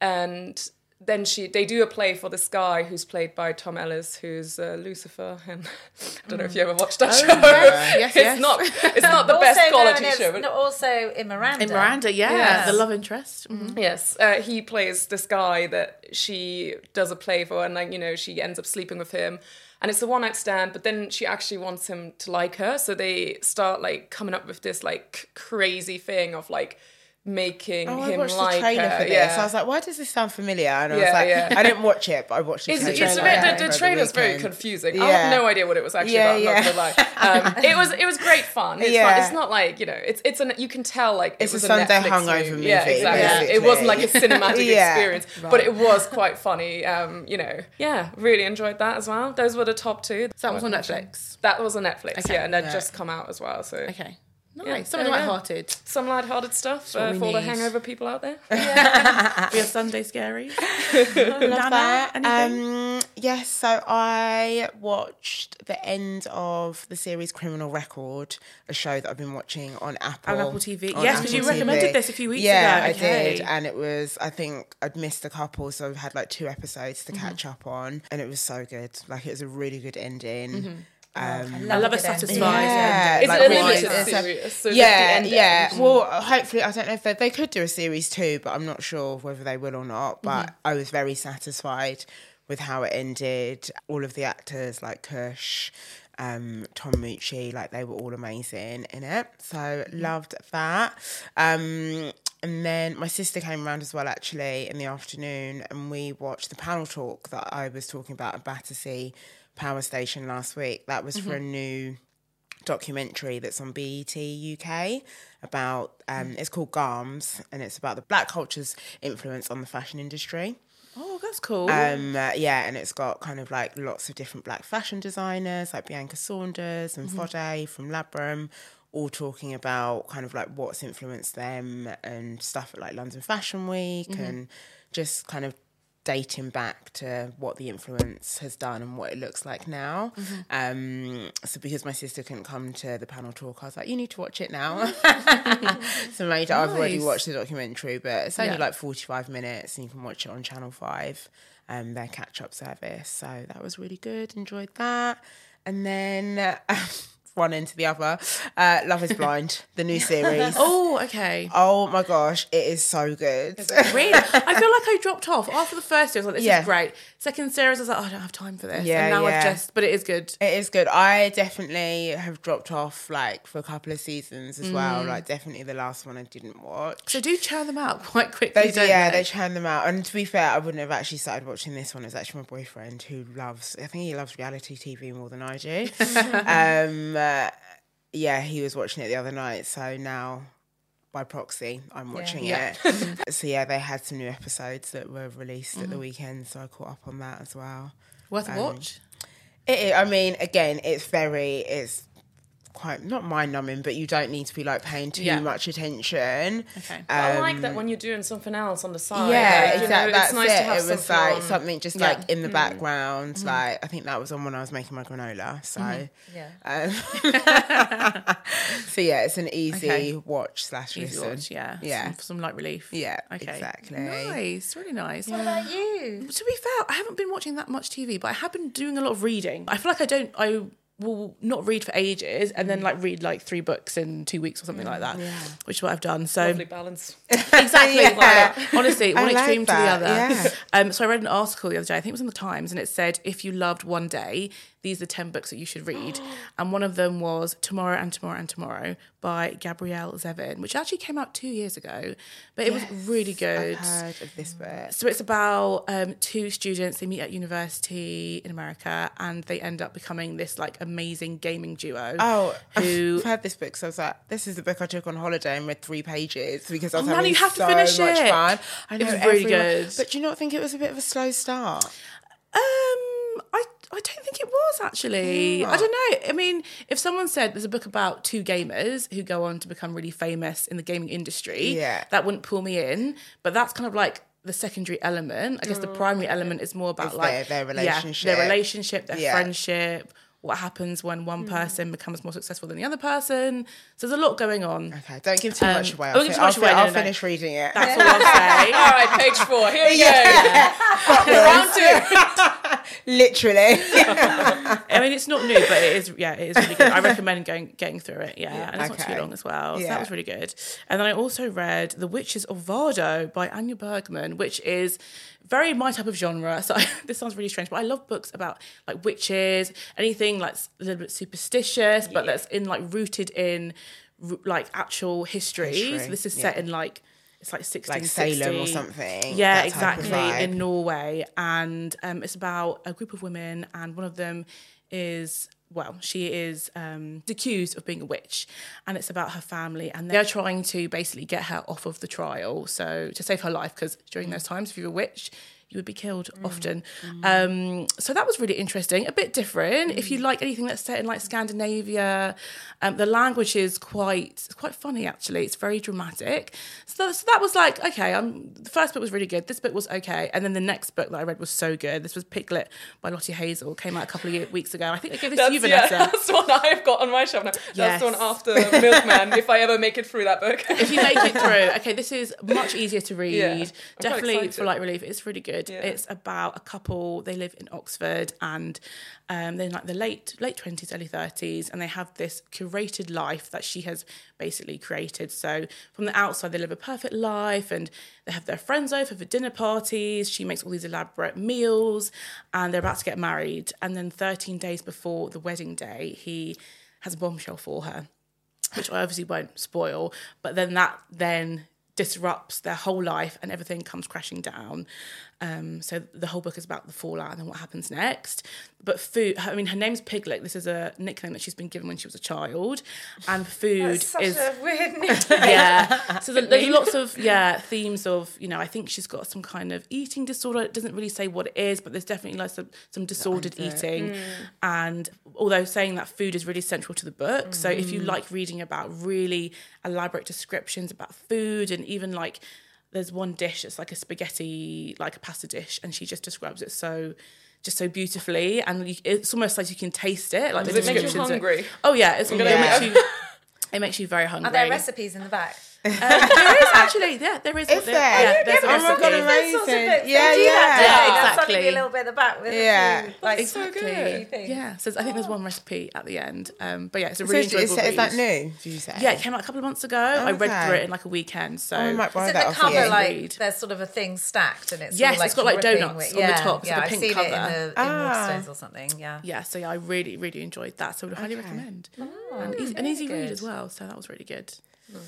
And then she, they do a play for this guy who's played by Tom Ellis, who's uh, Lucifer. And I don't know if you ever watched that show. yes, it's yes. not, it's not the best quality as- show. but- also in Miranda. In Miranda, yeah, Yes. the love interest. Mhm. Yes, uh, he plays this guy that she does a play for, and like you know, she ends up sleeping with him, and it's a one night stand. But then she actually wants him to like her, so they start like coming up with this like crazy thing of like making Oh, I him watched like the trailer her. for this. Yeah. I was like, why does this sound familiar? And I was like, yeah. I didn't watch it, but I watched the It's, trailer. it's a bit, the, over the the trailer's very weekend. confusing. I Yeah. have no idea what it was actually Yeah, about. yeah. Not gonna. Um, it was it was great fun. It's, Yeah. not, it's not like you know. It's it's an you can tell like it It's a was Sunday Netflix hungover movie, Yeah, exactly. basically. It wasn't like a cinematic Yeah. experience, but it was quite funny. Um, you know, yeah, really enjoyed that as well. Those were the top two. So that was on Netflix. That was on Netflix. Yeah, and they'd just come out as well. So Okay. Yeah, Nice. Something there we go. light-hearted. some light-hearted stuff what uh, we for the hangover people out there. Yeah. We have Sunday Scary. Love Nana, that. Um, yes, so I watched the end of the series Criminal Record, a show that I've been watching on Apple. On Apple TV. on Yes, 'cause you Apple recommended this a few weeks yeah, ago. I Okay. did, and it was. I think I'd missed a couple, so I've had like two episodes Mm-hmm. to catch up on, and it was so good. Like it was a really good ending. Um, I love a good ending. satisfied yeah. Is like it a limited it's a- series? So just yeah, end yeah. end? Well, hopefully, I don't know if they, they could do a series two, but I'm not sure whether they will or not. But Mm-hmm. I was very satisfied with how it ended. All of the actors, like Cush, um, Tom Mucci, like they were all amazing in it. So Mm-hmm. loved that. Um, and then my sister came around as well, actually, in the afternoon, and we watched the panel talk that I was talking about at Battersea Power Station last week. That was for a new documentary that's on BET UK about um, it's called Garms and it's about the black culture's influence on the fashion industry. Oh, that's cool. Um, uh, yeah, and it's got kind of like lots of different black fashion designers like Bianca Saunders and Foday from Labrum, all talking about kind of like what's influenced them and stuff at like London Fashion Week and just kind of dating back to what the influence has done and what it looks like now. Um, so because my sister couldn't come to the panel talk, I was like, you need to watch it now. so made I've already watched the documentary, but it's only Yeah. like 45 minutes and you can watch it on Channel 5, um, their catch up service. So that was really good. Enjoyed that. And then uh, one end to the other. Uh, Love is Blind, the new series. Oh, okay. Oh my gosh, it is so good. Really? I feel like I dropped off after the first year. I was like, this Yeah. is great. Second series, I was like, oh, I don't have time for this. Yeah, and now yeah. I've just, but it is good. It is good. I definitely have dropped off like for a couple of seasons as well. Mm. Like definitely the last one I didn't watch. So do churn them out quite quickly. They, don't yeah, they? they churn them out. And to be fair, I wouldn't have actually started watching this one. It's actually my boyfriend who loves. I think he loves reality TV more than I do. um, uh, yeah, he was watching it the other night. So now, by proxy, I'm watching Yeah. it. so yeah, they had some new episodes that were released at Mm-hmm. the weekend. So I caught up on that as well. Worth a Um, watch. It, it- I mean, again, it's very, it's quite not mind numbing, but you don't need to be like paying too Yeah. much attention. Okay. I like Um, that when you're doing something else on the side. yeah, like, you know, exactly. That's it's nice it. to have it was something like on. something just Yeah. like in the background. Mm-hmm. Like I think that was on when I was making my granola. So, Yeah. um, so yeah, it's an easy Okay. watch slash Easy listen. watch, yeah. yeah, Some, for some light relief. yeah, Okay. exactly. Nice. Really nice. What about you? To be fair, I haven't been watching that much TV, but I have been doing a lot of reading. I feel like I don't. I will not read for ages and then like read like three books in two weeks or something like that, which is what I've done. So Lovely balance. exactly. Yeah. like, honestly, one like extreme to the other. yeah. Um, so I read an article the other day. I think it was in the Times, and it said if you loved one day, these are ten books that you should read. and one of them was Tomorrow and Tomorrow and Tomorrow by Gabrielle Zevin, which actually came out two years ago, but it was really good. I've heard of this book. So it's about um, two students. They meet at university in America, and they end up becoming this like amazing gaming duo. Oh, who I've heard this book, so I was like, "This is the book I took on holiday and read three pages because I was Oh, man, you have to so finish much it. fun." I It know was really everyone- good. but do you not think it was a bit of a slow start? Um, I I don't think it was actually. I don't know. I mean, if someone said there's a book about two gamers who go on to become really famous in the gaming industry, Yeah. that wouldn't pull me in. But that's kind of like the secondary element. I guess the primary element is more about like their- their yeah, relationship. their relationship, their Yeah. friendship. What happens when one person becomes more successful than the other person? So there's a lot going on. Okay, don't give too Um, much away. I'll, give too much I'll, away, fi- no, I'll no, no. finish reading it. That's all I'll say. All right, page four. Here we go. Round two. Literally. I mean, it's not new, but it is. Yeah, it is really good. I recommend going getting through it. Yeah, yeah. and it's not too long as well. So Yeah. that was really good. And then I also read The Witches of Vardo by Anya Bergman, which is very my type of genre. So this sounds really strange, but I love books about like witches, anything like a little bit superstitious, but that's in like rooted in like actual history. History, So this is set yeah. in like. It's like 1660. Like Salem or something, Yeah, that exactly. In Norway, and um, it's about a group of women, and one of them is well, she is um, accused of being a witch, and it's about her family, and they're trying to basically get her off of the trial, so to save her life, because during those times, if you're a witch. You would be killed often. Um, so that was really interesting, a bit different. If you like anything that's set in like Scandinavia, um, the language is quite quite funny actually. It's very dramatic. So, so that was like okay. Um, the first book was really good. This book was okay, and then the next book that I read was so good. This was Piglet by Lottie Hazell. Came out a couple of weeks ago. I think I gave this to you, That's, yeah, that's the one I've got on my shelf now. That's the one after Milkman, if I ever make it through that book. if you make it through, okay, this is much easier to read. Yeah, Definitely for light relief. It's really good. Yeah. It's about a couple. They live in Oxford and um, they're in like the late late twenties, early thirties, and they have this curated life that she has basically created. So from the outside, they live a perfect life, and they have their friends over for dinner parties. She makes all these elaborate meals, and they're about to get married. And then thirteen days before the wedding day, he has a bombshell for her which I obviously won't spoil, but then that then disrupts their whole life and everything comes crashing down. Um, so the whole book is about the fallout and then what happens next. But food, I mean, her name's Piglet. This is a nickname that she's been given when she was a child, and food Such is a weird name. yeah. So there- there's lots of yeah themes of you know I think she's got some kind of eating disorder. It doesn't really say what it is, but there's definitely like some some disordered eating. And although saying that food is really central to the book, so if you like reading about really elaborate descriptions about food and even like there's one dish it's like a spaghetti like a pasta dish, and she just describes it so. Just so beautifully, and you, it's almost like you can taste it. Like Does the it make you descriptions are- hungry? Oh yeah, it's, it gonna makes you. It makes you very hungry. Are there recipes in the back? Um, there is actually, yeah, there is. Is there, there? Yeah, there's Oh a my God, amazing. Those sorts of books, they Yeah, do yeah. that, don't Yeah. That's exactly. a little bit at the back with Yeah. a few, like exactly. good. things. Yeah, so I think there's one recipe at the end. Um, but yeah, it's a So really is, enjoyable is that new? Did you say? Yeah, it came out a couple of months ago. I read Okay. through it in like a weekend. So Oh, I might borrow Is it that the cover you. like Read. there's sort of a thing stacked and it's Yes, all, like, it's got, like, dripping donuts on the top. It's Yeah, like a I've pink seen cover. it in the in Ah. Waterstones or something. Yeah. yeah, so yeah, I really, really enjoyed that. So I would highly recommend. Oh, and an easy read as well. So that was really good.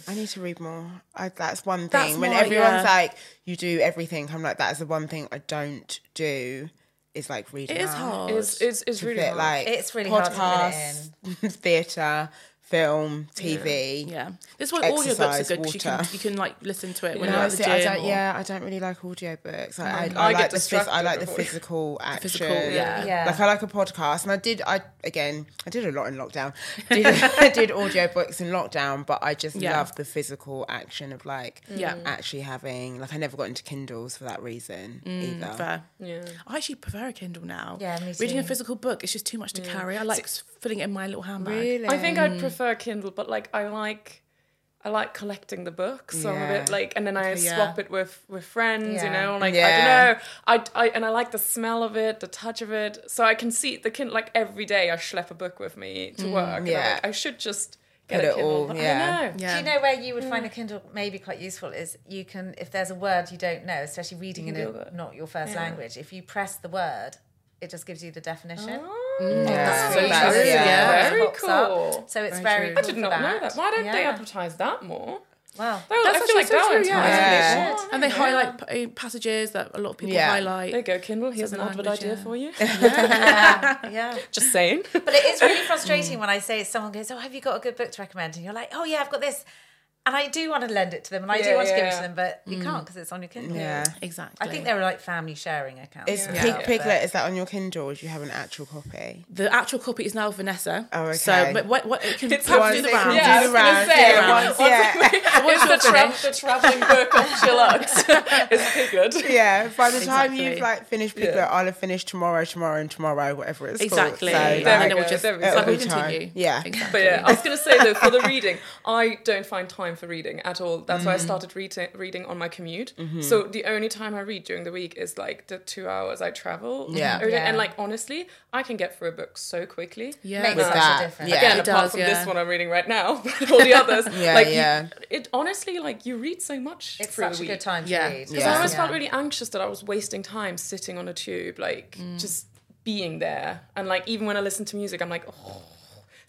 I need to read more. I, that's one thing. That's when my- everyone's yeah. like, you do everything, I'm like, that is the one thing I don't do. Is like reading. It is out. hard. It's, it's, it's really fit, hard. like It's really hard to podcasts, theatre, film, TV. Yeah, this is why audiobooks are good because you can you can like listen to it when No, you're at the gym. I don't. or- Yeah, I don't really like audiobooks. I, I, I I, like the phys- I like the physical action. physical, yeah. Yeah. Like I like a podcast, and I did. I again, I did a lot in lockdown. Did, I did audiobooks in lockdown, but I just Yeah. love the physical action of like Yeah. actually having. Like I never got into Kindles for that reason either. Mm, Fair. Yeah. I actually prefer a Kindle now. Yeah, me Reading a physical book is just too much to carry. I like s- filling it in my little handbag. Really, I think I'd prefer Kindle, but like I like I like collecting the books. So I'm a bit like, and then I yeah. swap it with with friends. Yeah. You know, like Yeah. I don't know. I, I and I like the smell of it, the touch of it. So I can see the Kindle like every day. I schlep a book with me to mm, work. and I'm yeah. like, I should just get Put a it Kindle. all- but yeah. I don't know. Yeah. Do you know where you would find a mm. Kindle maybe quite useful is you can if there's a word you don't know, especially reading in a, not your first language, if you press the word, it just gives you the definition. Yeah, so that's- true, yeah. Very Pops up. cool. So it's Very very, cool I did for not know that. that. Why don't they advertise that more? Wow. That, That's I feel like actually that so true, tie yeah. in. Yeah. And they highlight p- uh, passages that a lot of people Yeah. highlight. There you go, Kindle. Here's an Certain advert language, idea yeah. for you. Yeah. Just saying. But it is really frustrating when I say someone goes, "Oh, have you got a good book to recommend?" And you're like, "Oh yeah, I've got this," and I do want to lend it to them, and I do Yeah, want to give it to them, but you mm. can't because it's on your Kindle. Yeah. Exactly. I think they're like family sharing accounts. Is as Pink well, Piglet but- is that on your Kindle? or do you have an actual copy? the actual copy is now Vanessa. Oh, okay. So, but what, what it can It's perhaps once do the it can rounds. Yeah, I do the was gonna rounds. say, Yeah, once- once, yeah. Once It's the, tra- the traveling book of SheerLuxe. is Piglet. Yeah, by the time Exactly. you've like finished Piglet, Yeah. I'll have finished tomorrow, tomorrow, and tomorrow, whatever it's Exactly. called. So, and There then we'll go, just there we it's go. we Every continue. Yeah. Exactly. But yeah, I was going to say though, for the reading, I don't find time for reading at all. That's why I mm. started reading reading on my commute. Mm-hmm. So the only time I read during the week is like the two hours I travel. Yeah. every day. Yeah. And like honestly, I can get through a book so quickly. Yeah. Makes With such that, a difference. yeah. Again, It apart does, from yeah. this one I'm reading right now, but all the others, Yeah, like you- yeah. it honestly, like you read so much. It's through such the a good time to Yeah. read. Because Yeah. I always Yeah. felt really anxious that I was wasting time sitting on a tube, like mm. just being there. And like even when I listen to music, I'm like, oh.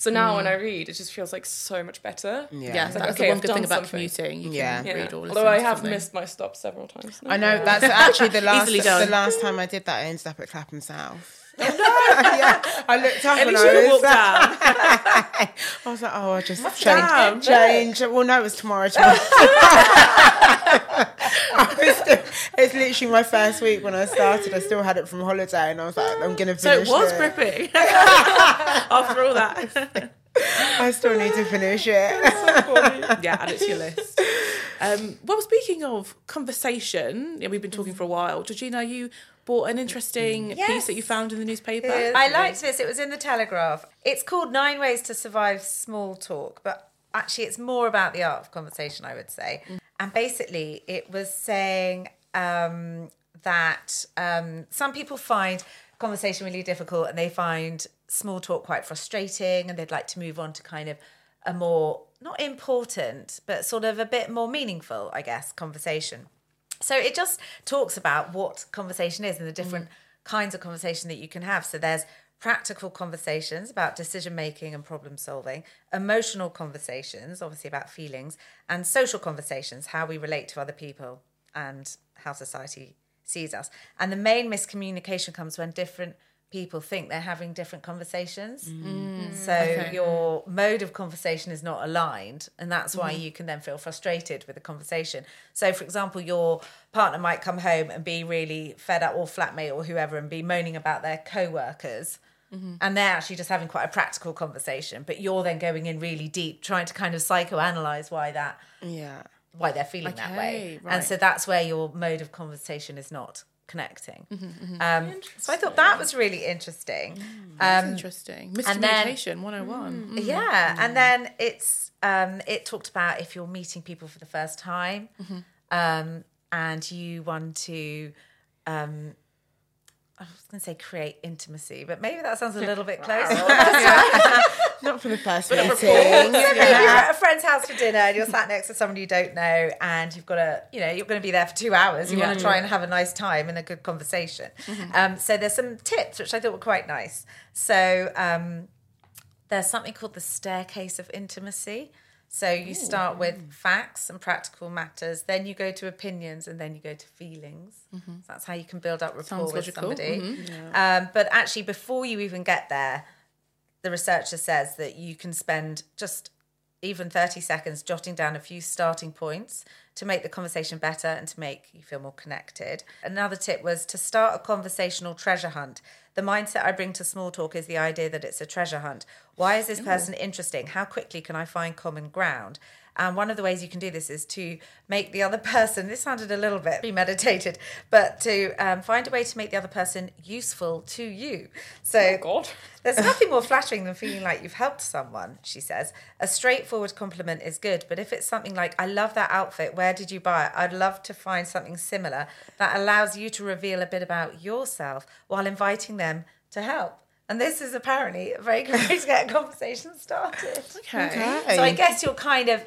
So now when mm. I read, it just feels like so much better. Yeah. Yeah, It's that's like, the okay, one I've good thing done about something. commuting. You can Yeah. Yeah. read or listen Although I have something. missed my stop several times. now. I know that's actually the last the last time I did that. I ended up at Clapham South. Yeah, I looked up At and least I was, walked down. I was like, oh, I just Damn. change, change. Well, no, it was tomorrow. tomorrow. Still, it's literally my first week when I started. I still had it from holiday, and I was like, I'm gonna So finish it was it. gripping after all that. I still need to finish it. yeah, add it to your list. Um, well, speaking of conversation, yeah, we've been talking for a while. Georgina, you bought an interesting piece that you found in the newspaper. I liked this. It was in the Telegraph. It's called Nine Ways to Survive Small Talk, but actually, it's more about the art of conversation, I would say. And basically, it was saying um, that um, some people find conversation really difficult and they find small talk quite frustrating and they'd like to move on to kind of a more, not important, but sort of a bit more meaningful, I guess, conversation. So it just talks about what conversation is and the different kinds of conversation that you can have. So there's practical conversations about decision making and problem solving, emotional conversations, obviously about feelings, and social conversations, how we relate to other people and how society sees us. And the main miscommunication comes when different people think they're having different conversations. Mm. Mm. So mm-hmm. your mode of conversation is not aligned, and that's why mm-hmm. you can then feel frustrated with the conversation. So, for example, your partner might come home and be really fed up, or flatmate, or whoever, and be moaning about their co-workers. Mm-hmm. And they're actually just having quite a practical conversation, but you're then going in really deep, trying to kind of psychoanalyze why that yeah. why they're feeling that way. Right. And so that's where your mode of conversation is not connecting. Mm-hmm, Um, so I thought that was really interesting. That's Um, interesting. and then- Miscommunication 101. Mm. yeah, and then it's um, it talked about if you're meeting people for the first time, Mm-hmm. um, and you want to. I was going to say create intimacy, but maybe that sounds a little bit close. Not for the first Bit of meeting. Maybe you're at a friend's house for dinner and you're sat next to somebody you don't know and you've got to, you know, you're going to be there for two hours. You want to try and have a nice time and a good conversation. Um, so there's some tips which I thought were quite nice. So um, there's something called the staircase of intimacy. So you start with facts and practical matters, then you go to opinions, and then you go to feelings. So that's how you can build up rapport Sounds with logical. somebody. Um, but actually, before you even get there, the researcher says that you can spend just even 30 seconds jotting down a few starting points to make the conversation better and to make you feel more connected. Another tip was to start a conversational treasure hunt. The mindset I bring to small talk is the idea that it's a treasure hunt. Why is this person interesting? How quickly can I find common ground? And one of the ways you can do this is to make the other person, this sounded a little bit premeditated, but to um, find a way to make the other person useful to you. So God. there's nothing more flattering than feeling like you've helped someone, she says. A straightforward compliment is good, but if it's something like, I love that outfit, where did you buy it? I'd love to find something similar that allows you to reveal a bit about yourself while inviting them to help. And this is apparently a very good way to get a conversation started. Okay. So I guess you're kind of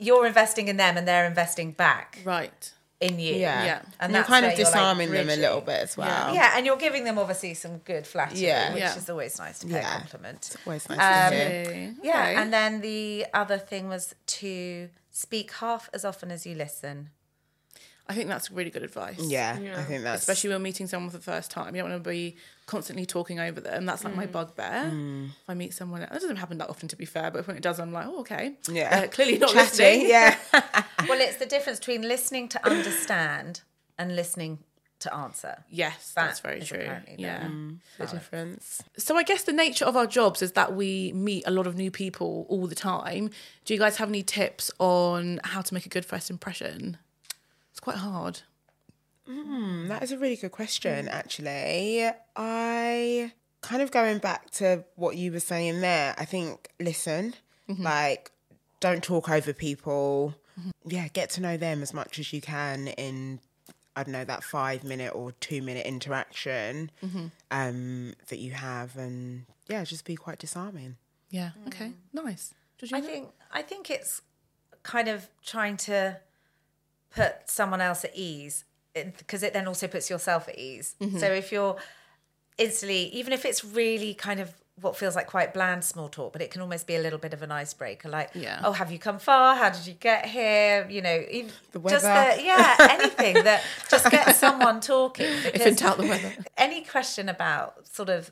you're investing in them and they're investing back Right. in you. Yeah. Yeah. And, And you're that's kind of you're, like, disarming them a little bit as well. Yeah, and you're giving them obviously some good flattery, Yeah. which Yeah. is always nice to pay Yeah. a compliment. It's always nice Um, to hear. Okay. Yeah, Okay. and then the other thing was to speak half as often as you listen. I think that's really good advice. Yeah, I think that's Especially when meeting someone for the first time. You don't want to be constantly talking over them. That's like my mm. bugbear. Mm. If I meet someone, that doesn't happen that often to be fair, but when it does, I'm like, oh, okay. Yeah. Uh, clearly not chatty. listening. Yeah, well, it's the difference between listening to understand and listening to answer. Yes, That that's very true. apparently the- Yeah. Mm. the difference. So I guess the nature of our jobs is that we meet a lot of new people all the time. Do you guys have any tips on how to make a good first impression? It's quite hard. Hmm, that is a really good question, actually. I kind of going back to what you were saying there, I think listen, mm-hmm. like, don't talk over people. Mm-hmm. Yeah, get to know them as much as you can in, I don't know, that five minute or two minute interaction mm-hmm. um, that you have. And yeah, just be quite disarming. Yeah. Okay. Hmm. Nice. Did you I think I think it's kind of trying to put someone else at ease because it then also puts yourself at ease. Mm-hmm. So if you're instantly, even if it's really kind of what feels like quite bland small talk, but it can almost be a little bit of an icebreaker. Like, Yeah. oh, have you come far? How did you get here? You know, even The just weather. the, yeah, anything that just gets someone talking. if in doubt the weather? any question about sort of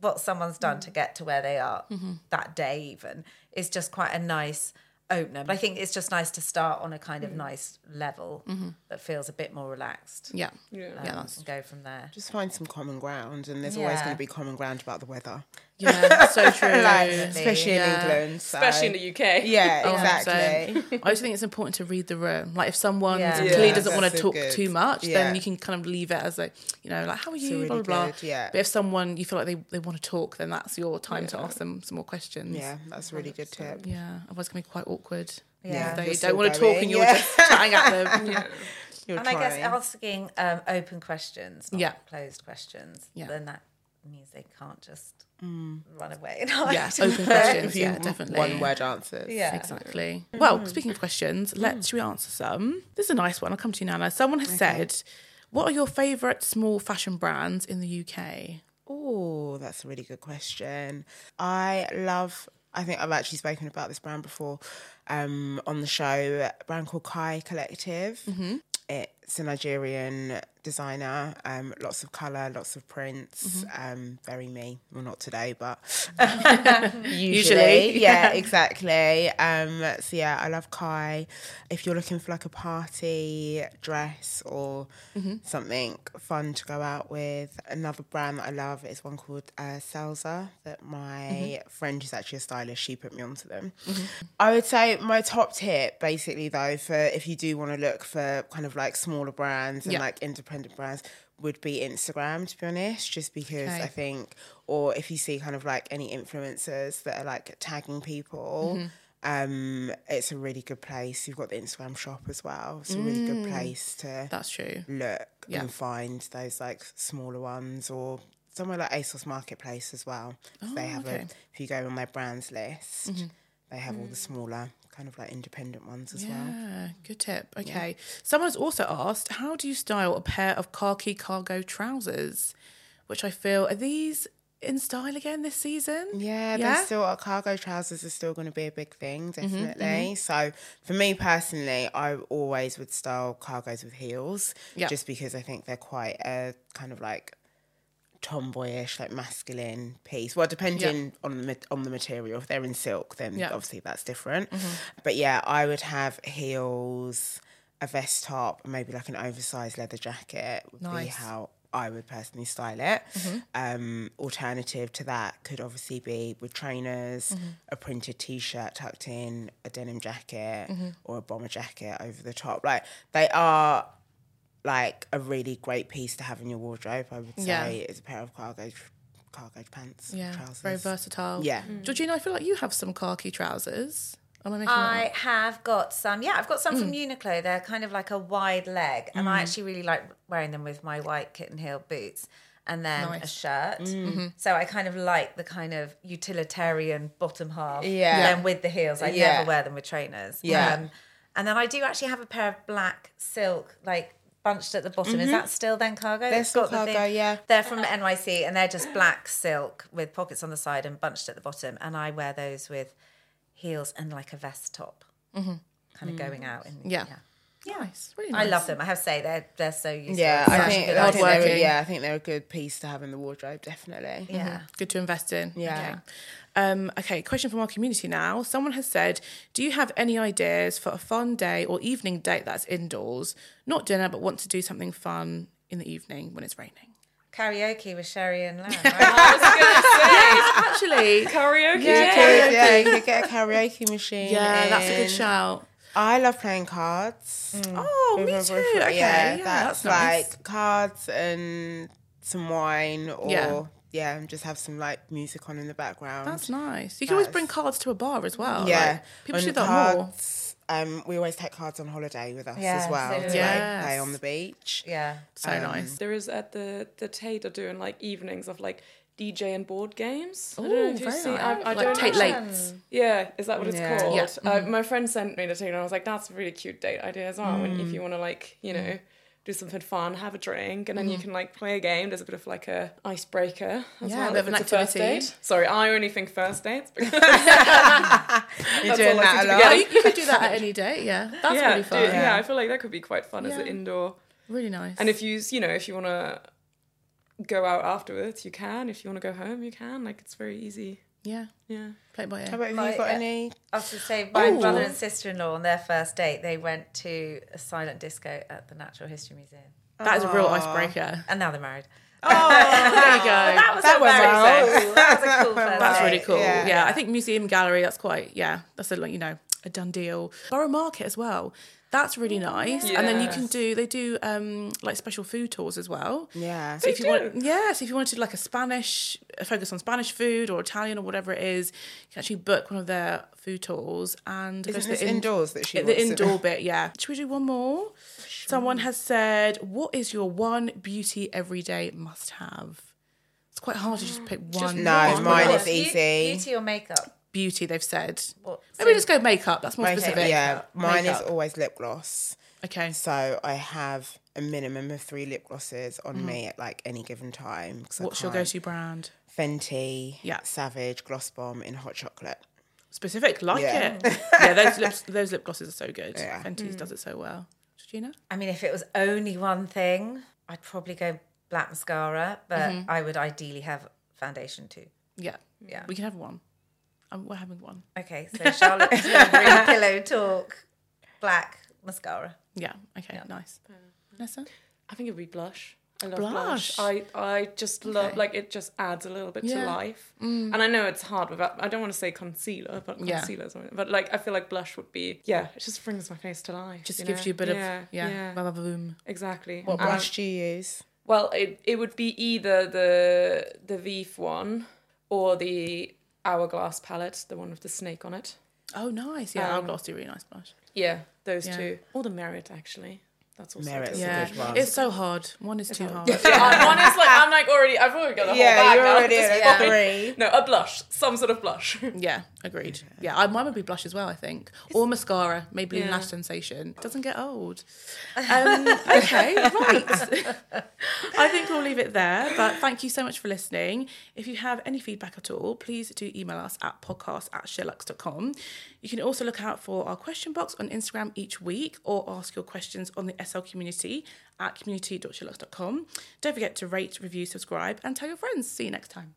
what someone's done mm. to get to where they are mm-hmm. that day even is just quite a nice opener but i think it's just nice to start on a kind of nice level that feels a bit more relaxed Yeah. Yeah. Yeah. um, That's and go from there Just find some common ground, and there's always going to be common ground about the weather, yeah. So true. like, especially yeah. in England. So. Especially in the UK. Yeah, Oh, exactly. So I just think it's important to read the room. Like if someone Yeah. clearly Yeah, doesn't want to so talk good. too much, Yeah. then you can kind of leave it as like, you know, like how are you, really blah blah blah. yeah. But if someone you feel like they, they want to talk, then that's your time to ask them some more questions. Yeah, that's a really good tip. Yeah. Otherwise, it can be quite awkward. Yeah. They don't want to talk and you're yeah. just chatting at them. yeah. You're and i guess asking um, open questions not Yeah. closed questions Yeah. then that means they can't just mm. run away and hide. Yes, open questions. Few Yeah, mm-hmm. definitely. One word answers. yeah Exactly. Mm-hmm. Well, speaking of questions, mm. let's should we answer some? This is a nice one. I'll come to you, Nana. Someone has said, "What are your favourite small fashion brands in the UK?" Oh, that's a really good question. I love. I think I've actually spoken about this brand before um, on the show. A brand called Kai Collective. Mm-hmm. It's a Nigerian designer. Um, lots of color, lots of prints. Um, very me. Well, not today, but usually, Usually. yeah, exactly. Um, so yeah, I love Kai. If you're looking for like a party dress or something fun to go out with, another brand that I love is one called uh, Selza that my friend who's actually a stylist she put me onto them. I would say my top tip, basically though, for if you do want to look for kind of like smaller brands and Yeah. like independent brands, would be Instagram, to be honest, just because Okay. I think, or if you see kind of like any influencers that are like tagging people, Mm-hmm. um, it's a really good place. You've got the Instagram shop as well. It's a really good place to Mm. That's true. look Yeah. and find those like smaller ones or somewhere like ASOS Marketplace as well. So they Oh, have okay. a, if you go on their brands list, Mm-hmm. they have all the smaller kind of like independent ones as well. Yeah, good tip. Okay. Someone has also asked, how do you style a pair of khaki cargo trousers? Which I feel are these in style again this season? Yeah, Yeah? they still are cargo trousers are still going to be a big thing, Mm-hmm, definitely. So for me personally, I always would style cargos with heels, Yeah. just because I think they're quite a kind of like tomboyish, like masculine piece. Well, depending on the on the material. If they're in silk, then Yeah. Mm-hmm. obviously that's different. But yeah, I would have heels, a vest top, maybe like an oversized leather jacket. Would be Nice. how I would personally style it. Mm-hmm. Um, alternative to that could obviously be with trainers, Mm-hmm. a printed t-shirt tucked in, a denim jacket, Mm-hmm. or a bomber jacket over the top. Like they are like a really great piece to have in your wardrobe. I would say Yeah. it's a pair of cargo cargo pants, Yeah, trousers. very versatile. Yeah. Georgina, I feel like you have some khaki trousers. Am I I have got some. Yeah, I've got some Mm. from Uniqlo. They're kind of like a wide leg, and I actually really like wearing them with my white kitten heel boots and then a Nice. Mm. shirt. Mm-hmm. So I kind of like the kind of utilitarian bottom half. Yeah. Then with the heels, I Yeah. never wear them with trainers. Yeah. Um, and then I do actually have a pair of black silk, like bunched at the bottom. Is that still then cargo? Mm-hmm. They're still got the cargo, yeah. They're from NYC and they're just black silk with pockets on the side and bunched at the bottom. And I wear those with heels and like a vest top, kind of going out. In, Mm-hmm. Yeah. Nice. Really I love them. I have to say they're they're so useful. Yeah, I such think, I think they're, Hardworking. yeah, I think they're a good piece to have in the wardrobe, definitely. Yeah. Good to invest in. Yeah. Okay. Um, okay, question from our community now. Someone has said, Do you have any ideas for a fun day or evening date that's indoors? Not dinner, but want to do something fun in the evening when it's raining. Karaoke with Sherry and Lamb. Right? Actually, Karaoke. Yeah, karaoke. yeah, you could get a karaoke machine. yeah, that's a good shout. I love playing cards. Oh, with me too. Okay, yeah, yeah, that's, that's nice. like cards and some wine, or Yeah. yeah. and just have some like music on in the background. That's nice. You can always bring cards to a bar as well. yeah. Like, people And should do that more. cards, Um, we always take cards on holiday with us Yeah, as well so to do like play on the beach. yeah. So Um, nice. There is at the the Tate are doing like evenings of like DJ and board games. I don't know if very seen. nice. I, I Like don't. Lates. Yeah, is that what it's Yeah. called? Yeah. Uh, mm-hmm. my friend sent me the thing, and I was like, "That's a really cute date idea as well." And if mm. you want to like, you know. Mm. Do something fun, have a drink, and then you mm-hmm. can like play a game. There's a bit of like a icebreaker as Yeah, well. a bit of an it's first activity. date. Sorry, I only think first dates because You're doing that a lot. Oh, you, you could do that at any date, yeah. That's yeah, really fun. do- yeah, I feel like that could be quite fun as an indoor. Really nice. And if you, you know, if you want to go out afterwards, you can. If you want to go home, you can. Like it's very easy. yeah, Yeah. play by ear. How about have My- you got uh, any? I was to say, my Ooh. brother and sister in law on their first date, they went to a silent disco at the Natural History Museum. That is a real icebreaker. And now they're married. Oh, there you go. That was That a went very well. cool. That was a cool That's date. really cool. Yeah. Yeah. I think museum gallery. That's quite. Yeah, that's a like you know a done deal. Borough Market as well. That's really nice. And then you can do. They do um like special food tours as well. Yeah. So if you want, yeah, so if you want to do like a Spanish, a focus on Spanish food or Italian or whatever it is, you can actually book one of their food tours and go Isn't to this the in- indoors that she the wants to do? indoor bit. Yeah. Should we do one more? Someone has said, "What is your one beauty everyday must have?" It's quite hard to just pick one. No, one mine is easy. Beauty or makeup? Beauty. They've said. What- Maybe so- just go makeup. That's more Makeup, specific. yeah, mine Makeup. is always lip gloss. Okay. So I have a minimum of three lip glosses on me at like any given time. I. What's your go-to brand? Fenty, Yeah. Savage, Gloss Bomb in hot chocolate. Specific, like Yeah. it. yeah, those lips, those lip glosses are so good. Yeah. Fenty's Mm. does it so well. Gina? I mean, if it was only one thing, I'd probably go black mascara, but Mm-hmm. I would ideally have foundation too. Yeah. Yeah. We can have one. Um, we're having one. Okay, so Charlotte's Tilbury Pillow Talk, black mascara. Yeah. Okay. Nice. Vanessa? I think it would be blush. I love Blush. blush. I, I just love Okay. like it just adds a little bit Yeah. to life. And I know it's hard without I don't want to say concealer, but concealer is but like I feel like blush would be yeah, it just brings my face to life. Just you gives know? you a bit yeah, of yeah, yeah. ba-ba-boom. Exactly. What Um, blush do you use? Well, it, it would be either the the Veef one or the Hourglass palette, the one with the snake on it. Oh, nice. Yeah, Um, Hourglass do really nice blush. Yeah, those Yeah. two. Or the Merit, actually. That's also Merit's good. Yeah, good one. it's so hard. One is too hard. Yeah, one is like I'm like already. I've already got a whole Yeah, bag you're already this at point. three. No, a blush, some sort of blush. Yeah, agreed. Yeah, I, mine would be blush as well, I think. Or mascara, maybe Yeah. Lash Sensation. It doesn't get old. Um, okay, right. I think we'll leave it there. But thank you so much for listening. If you have any feedback at all, please do email us at podcast at sheerluxe.com. You can also look out for our question box on Instagram each week or ask your questions on the SL community at community.sheerluxe.com. Don't forget to rate, review, subscribe, and tell your friends. See you next time.